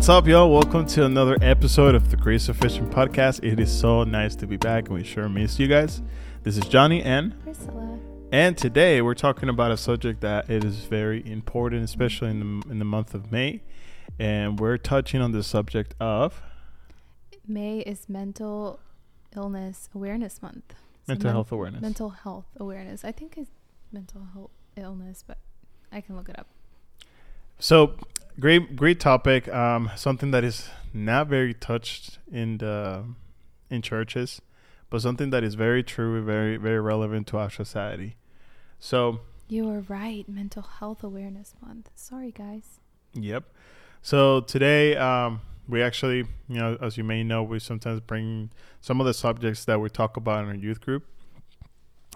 What's up, y'all? Welcome to another episode of the Grace of Fishing podcast. It is so nice to be back, and we sure miss you guys. This is Johnnie and Priscilla. and today we're talking about a subject that it is very important, especially in the in the month of May, and we're touching on the subject of May is Mental Illness Awareness Month. So mental men- health awareness. Mental health awareness. I think it's mental health illness, but I can look it up. So great, great topic. Um, something that is not very touched in the in churches, but something that is very true, very very relevant to our society. So You are right. Mental Health Awareness Month. Sorry, guys. Yep. So today, um, we actually, you know, as you may know, we sometimes bring some of the subjects that we talk about in our youth group.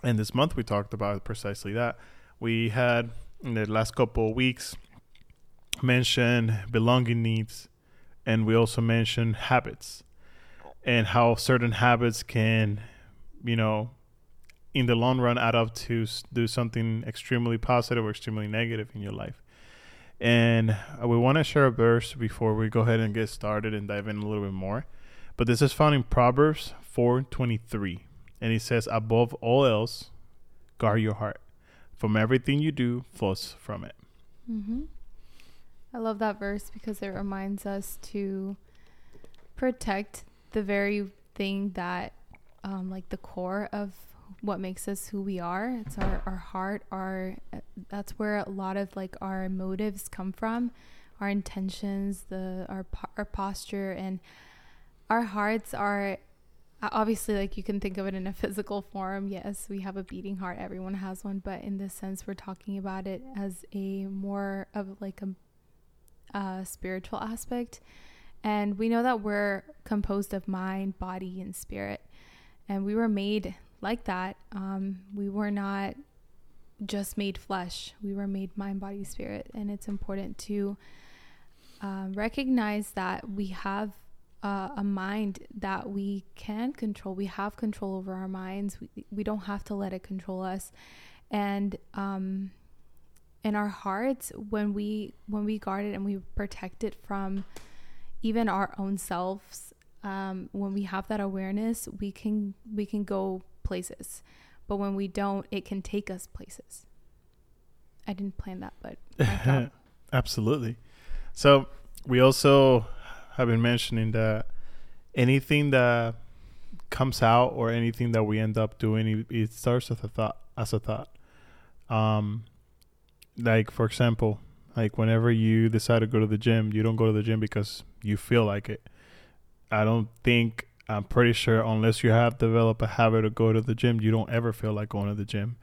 And this month, we talked about precisely that. We had in the last couple of weeks mentioned belonging needs, and we also mentioned habits and how certain habits can, you know, in the long run add up to do something extremely positive or extremely negative in your life. And uh, we want to share a verse before we go ahead and get started and dive in a little bit more. But this is found in Proverbs 4:23, and it says, "Above all else, guard your heart. From everything you do flows from it." Mm-hmm. I love that verse because it reminds us to protect the very thing that, um, like the core of what makes us who we are. It's our, our heart, our that's where a lot of like our motives come from, our intentions, the our our posture, and our hearts are obviously like you can think of it in a physical form. Yes, we have a beating heart. Everyone has one, but in this sense, we're talking about it as a more of like a uh, spiritual aspect. And we know that we're composed of mind, body, and spirit. And we were made like that. Um, we were not just made flesh, we were made mind, body, spirit. And it's important to um, recognize that we have uh, a mind that we can control. We have control over our minds. We, we don't have to let it control us. And um, in our hearts, when we when we guard it and we protect it from even our own selves, um, when we have that awareness, we can we can go places. But when we don't, it can take us places. I didn't plan that, but Absolutely. So we also have been mentioning that anything that comes out or anything that we end up doing, it, it starts with a thought. As a thought, um, like for example, like whenever you decide to go to the gym, you don't go to the gym because you feel like it. I don't think I'm pretty sure unless you have developed a habit to go to the gym, you don't ever feel like going to the gym.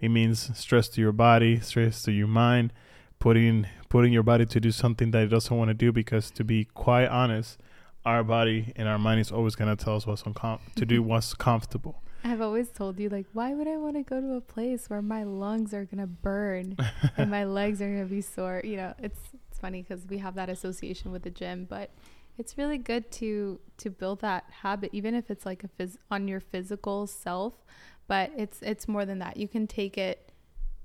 It means stress to your body, stress to your mind, putting putting your body to do something that it doesn't want to do because to be quite honest, our body and our mind is always gonna tell us what's uncom- to do mm-hmm. what's comfortable. I've always told you, like, why would I want to go to a place where my lungs are gonna burn and my legs are gonna be sore? You know, it's it's funny because we have that association with the gym, but it's really good to to build that habit, even if it's like a phys- on your physical self. But it's it's more than that. You can take it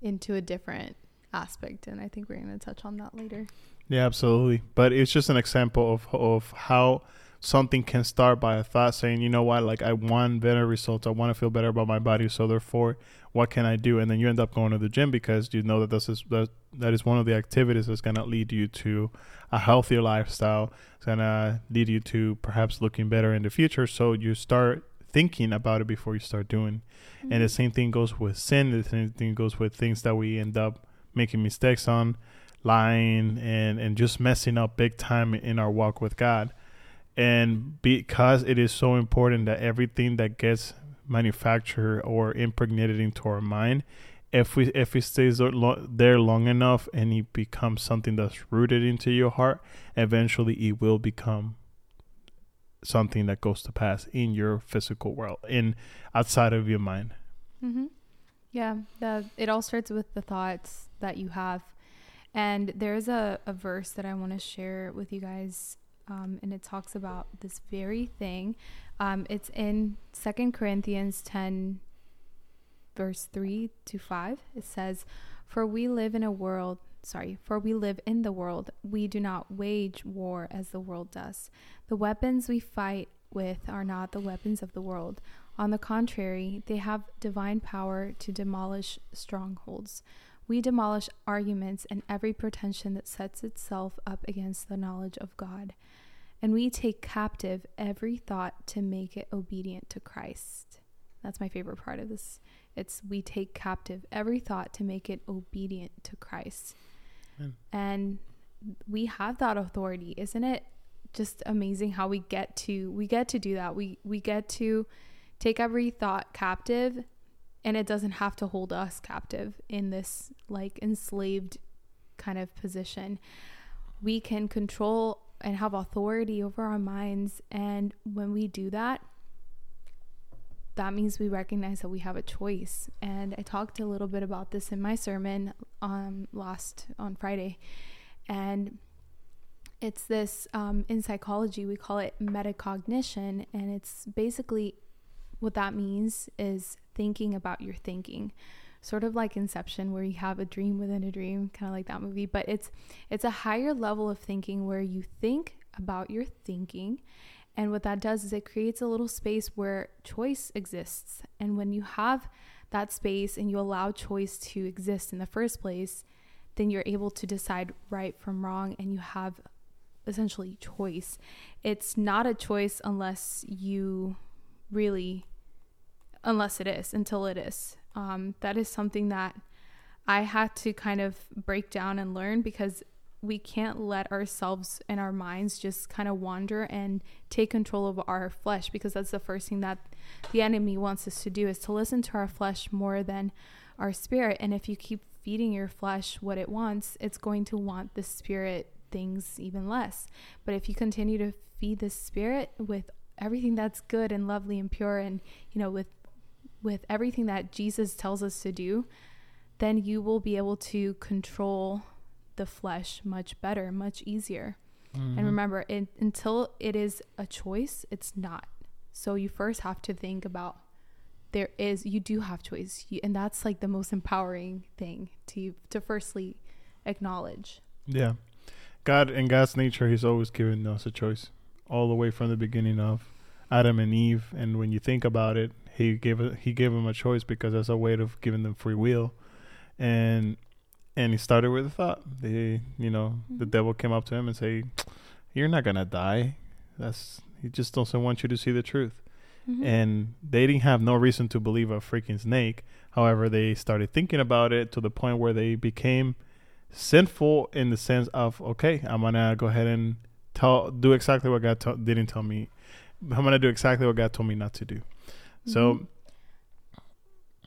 into a different aspect, and I think we're gonna touch on that later. Yeah, absolutely. But it's just an example of of how something can start by a thought saying, you know what, like I want better results. I want to feel better about my body. So therefore, what can I do? And then you end up going to the gym because you know that this is that that is one of the activities that's gonna lead you to a healthier lifestyle. It's gonna lead you to perhaps looking better in the future. So you start thinking about it before you start doing. And the mm-hmm. same thing goes with sin. The same thing goes with things that we end up making mistakes on, lying and and just messing up big time in our walk with God. And because it is so important that everything that gets manufactured or impregnated into our mind, if we if it stays there long enough and it becomes something that's rooted into your heart, eventually it will become something that goes to pass in your physical world, in outside of your mind. Mm-hmm. Yeah, the, it all starts with the thoughts that you have. And there's a, a verse that I want to share with you guys, um, and it talks about this very thing. Um, it's in Second Corinthians 10, verse 3 to 5. It says, For we live in a world sorry, for we live in the world. We do not wage war as the world does. The weapons we fight with are not the weapons of the world. On the contrary, they have divine power to demolish strongholds. We demolish arguments and every pretension that sets itself up against the knowledge of God. And we take captive every thought to make it obedient to Christ. That's my favorite part of this. It's we take captive every thought to make it obedient to Christ. Amen. And we have that authority. Isn't it just amazing how we get to we get to do that. We we get to take every thought captive and it doesn't have to hold us captive in this like enslaved kind of position. We can control and have authority over our minds and when we do that that means we recognize that we have a choice. And I talked a little bit about this in my sermon um, last on Friday. And it's this um, in psychology, we call it metacognition. And it's basically what that means is thinking about your thinking sort of like inception where you have a dream within a dream kind of like that movie but it's it's a higher level of thinking where you think about your thinking and what that does is it creates a little space where choice exists. And when you have that space and you allow choice to exist in the first place, then you're able to decide right from wrong and you have essentially choice. It's not a choice unless you really, unless it is, until it is. Um, that is something that I had to kind of break down and learn because we can't let ourselves and our minds just kind of wander and take control of our flesh because that's the first thing that the enemy wants us to do is to listen to our flesh more than our spirit and if you keep feeding your flesh what it wants it's going to want the spirit things even less but if you continue to feed the spirit with everything that's good and lovely and pure and you know with with everything that Jesus tells us to do then you will be able to control the flesh much better, much easier. Mm-hmm. And remember, it, until it is a choice, it's not. So you first have to think about there is you do have choice, you, and that's like the most empowering thing to to firstly acknowledge. Yeah, God in God's nature, He's always given us a choice, all the way from the beginning of Adam and Eve. And when you think about it, He gave a, He gave them a choice because that's a way of giving them free will, and and he started with a thought. They, you know, mm-hmm. the devil came up to him and say, "You're not gonna die. That's he just doesn't want you to see the truth." Mm-hmm. And they didn't have no reason to believe a freaking snake. However, they started thinking about it to the point where they became sinful in the sense of, okay, I'm gonna go ahead and tell, do exactly what God t- didn't tell me. I'm gonna do exactly what God told me not to do. Mm-hmm. So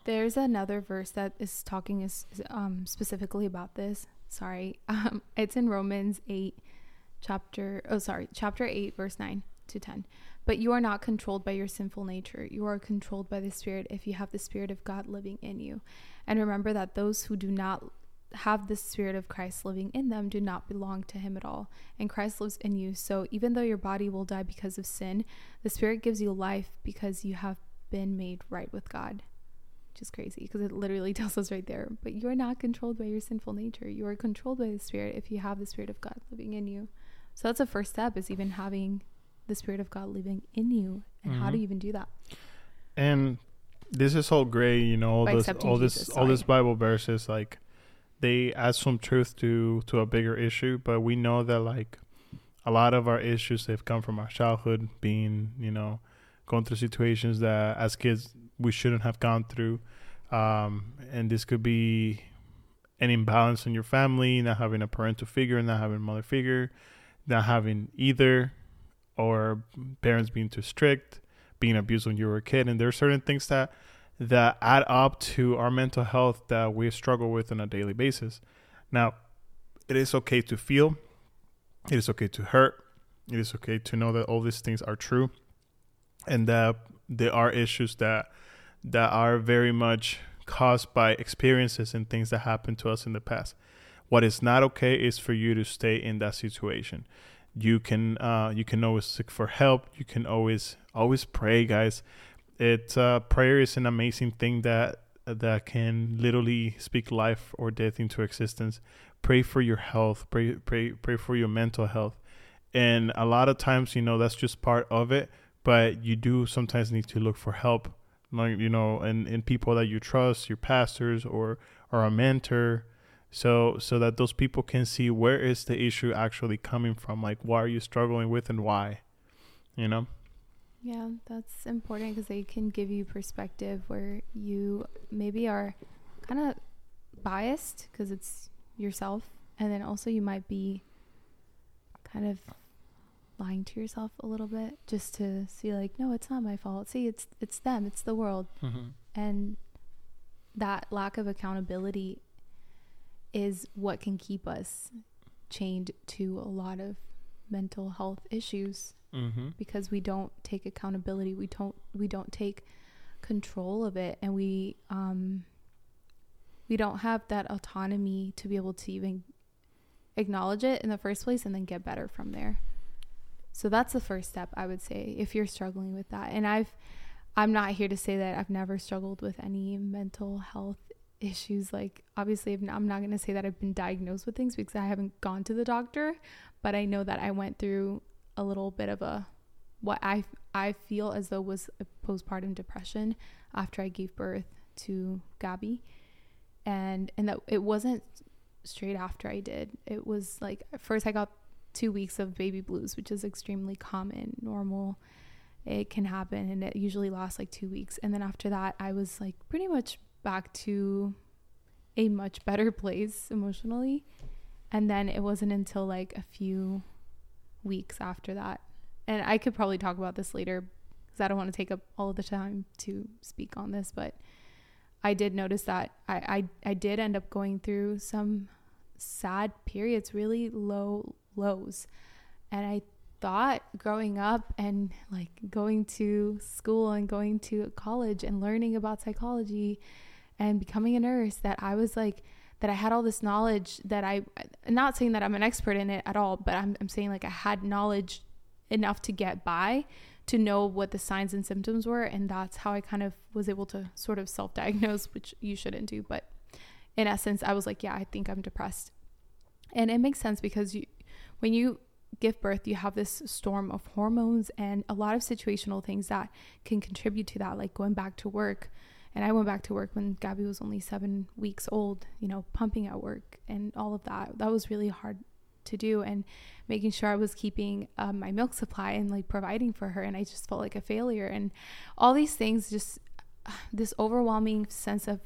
there's another verse that is talking is um, specifically about this. Sorry, um, it's in Romans eight, chapter. Oh, sorry, chapter eight, verse nine to ten. But you are not controlled by your sinful nature. You are controlled by the Spirit if you have the Spirit of God living in you. And remember that those who do not have the Spirit of Christ living in them do not belong to Him at all. And Christ lives in you. So even though your body will die because of sin, the Spirit gives you life because you have been made right with God which is crazy because it literally tells us right there. But you are not controlled by your sinful nature. You are controlled by the Spirit if you have the Spirit of God living in you. So that's the first step is even having the Spirit of God living in you. And mm-hmm. how do mm-hmm. you even do that? And this is all gray, you know, all by this all this all this Bible verses like they add some truth to to a bigger issue, but we know that like a lot of our issues they've come from our childhood being, you know, going through situations that as kids we shouldn't have gone through. Um, and this could be an imbalance in your family, not having a parental figure, not having a mother figure, not having either, or parents being too strict, being abused when you were a kid. And there are certain things that that add up to our mental health that we struggle with on a daily basis. Now, it is okay to feel, it is okay to hurt, it is okay to know that all these things are true, and that there are issues that that are very much caused by experiences and things that happened to us in the past. What is not okay is for you to stay in that situation. You can uh, you can always seek for help. You can always always pray, guys. It uh, prayer is an amazing thing that that can literally speak life or death into existence. pray for your health, pray pray pray for your mental health. And a lot of times, you know, that's just part of it, but you do sometimes need to look for help, like you know, and in people that you trust, your pastors or or a mentor, so so that those people can see where is the issue actually coming from, like why are you struggling with and why, you know. Yeah, that's important because they can give you perspective where you maybe are kind of biased because it's yourself, and then also you might be kind of lying to yourself a little bit just to see like no it's not my fault. See it's it's them it's the world. Mm-hmm. and that lack of accountability is what can keep us chained to a lot of mental health issues Mm-hmm. because we don't take accountability. We don't we don't take control of it. And we um we don't have that autonomy to be able to even acknowledge it in the first place and then get better from there so that's the first step i would say if you're struggling with that. And i've i'm not here to say that i've never struggled with any mental health issues. Like obviously I'm not- going to say that i've been diagnosed with things because i haven't gone to the doctor but i know that i went through a little bit of a what I I feel as though was a postpartum depression after I gave birth to Gabby, and and that it wasn't straight after I did. It was like first I got two weeks of baby blues, which is extremely common, normal. It can happen, and it usually lasts like two weeks. And then after that, I was like pretty much back to a much better place emotionally. And then it wasn't until like a few weeks after that. And I could probably talk about this later because I don't want to take up all the time to speak on this, but I did notice that I, I, I did end up going through some sad periods, really low lows. And I thought growing up and like going to school and going to college and learning about psychology and becoming a nurse that I was like that I had all this knowledge that I I'm not saying that I'm an expert in it at all, but I'm I'm saying like I had knowledge enough to get by to know what the signs and symptoms were and that's how I kind of was able to sort of self-diagnose, which you shouldn't do, but in essence I was like, yeah, I think I'm depressed. And it makes sense because you when you give birth, you have this storm of hormones and a lot of situational things that can contribute to that, like going back to work. And I went back to work when Gabby was only seven weeks old, you know, pumping at work and all of that. That was really hard to do. And making sure I was keeping um, my milk supply and like providing for her. And I just felt like a failure. And all these things, just this overwhelming sense of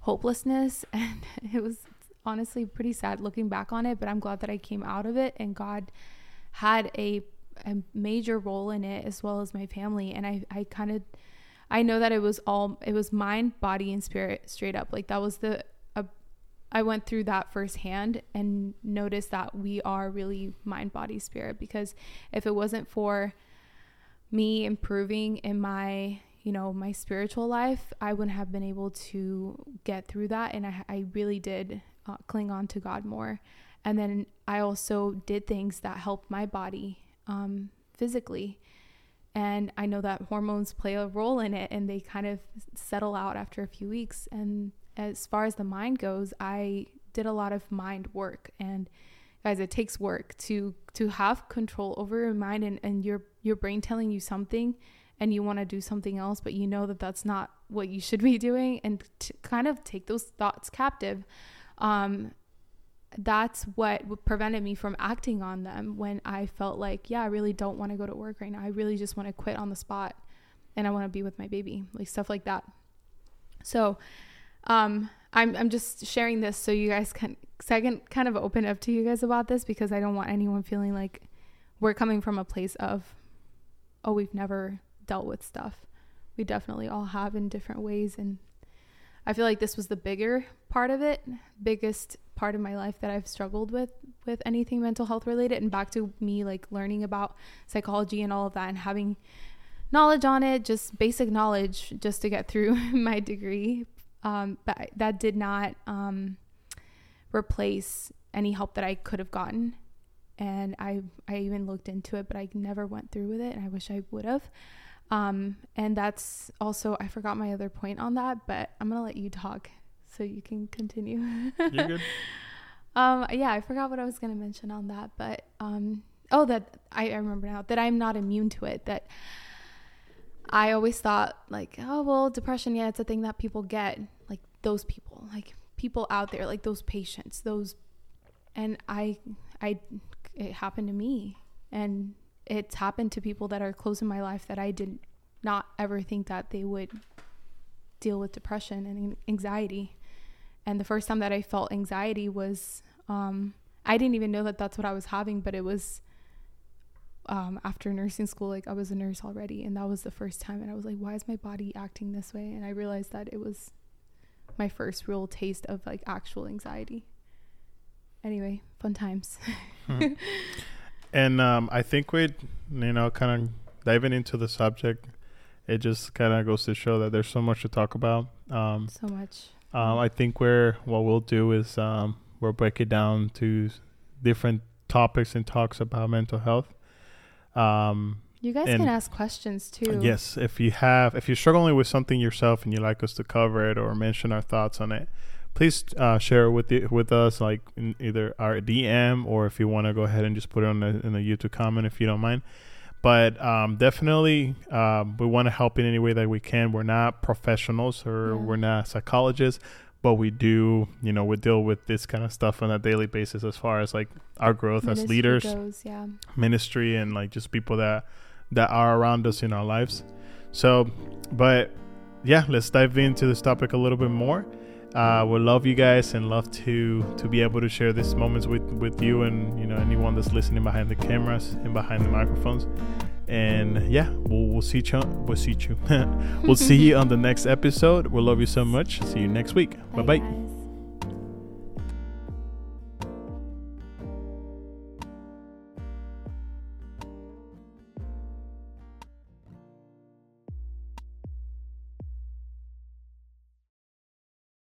hopelessness. And it was honestly pretty sad looking back on it, but I'm glad that I came out of it and God had a, a major role in it as well as my family. And I, I kind of, I know that it was all, it was mind, body, and spirit straight up. Like that was the, uh, I went through that firsthand and noticed that we are really mind, body, spirit. Because if it wasn't for me improving in my you know my spiritual life i wouldn't have been able to get through that and i, I really did uh, cling on to god more. And then i also did things that helped my body um, physically. And i know that hormones play a role in it and they kind of settle out after a few weeks. And as far as the mind goes i did a lot of mind work. And guys it takes work to to have control over your mind and, and your your brain telling you something and you want to do something else but you know that that's not what you should be doing and to kind of take those thoughts captive um that's what prevented me from acting on them when i felt like yeah i really don't want to go to work right now i really just want to quit on the spot and i want to be with my baby like stuff like that so um i'm i'm just sharing this so you guys can so I can kind of open up to you guys about this because I don't want anyone feeling like we're coming from a place of, oh, we've never dealt with stuff. We definitely all have in different ways. And I feel like this was the bigger part of it, biggest part of my life that I've struggled with, with anything mental health related. And back to me, like learning about psychology and all of that and having knowledge on it, just basic knowledge just to get through my degree. Um, but that did not, um, replace any help that I could have gotten. And I I even looked into it, but I never went through with it, and I wish I would have. Um, and that's also I forgot my other point on that, but I'm gonna let you talk so you can continue. You're good. Um, yeah, I forgot what I was gonna mention on that, but um, oh, that I, I remember now that I'm not immune to it. That I always thought like, oh well, depression, yeah, it's a thing that people get, like those people, like people out there, like those patients, those, and I, I, it happened to me, and it's happened to people that are close in my life that I did not ever think that they would deal with depression and anxiety. And the first time that I felt anxiety was, um, I didn't even know that that's what I was having, but it was um, after nursing school. Like I was a nurse already, and that was the first time. And I was like, why is my body acting this way? And I realized that it was my first real taste of like actual anxiety. Anyway, fun times. Hmm. And um, I think we, you know, kind of diving into the subject, it just kind of goes to show that there's so much to talk about. Um, so much. Um, I think we're what we'll do is um, we'll break it down to different topics and talks about mental health. Um, you guys can ask questions too. Yes, if you have, if you're struggling with something yourself and you'd like us to cover it or mention our thoughts on it, please uh, share it with the, with us, like in either our DM or if you want to go ahead and just put it on the, in the YouTube comment if you don't mind. But um, definitely, um, we want to help in any way that we can. We're not professionals or yeah. we're not psychologists, but we do, you know, we deal with this kind of stuff on a daily basis as far as like our growth ministry as leaders, goes, yeah. ministry, and like just people that that are around us in our lives. So, but yeah, let's dive into this topic a little bit more. Uh, we love you guys and love to to be able to share these moments with with you and you know anyone that's listening behind the cameras and behind the microphones. And yeah, we'll we'll see you. We'll see you. we'll see you on the next episode. we'll love you so much. See you next week. Bye bye.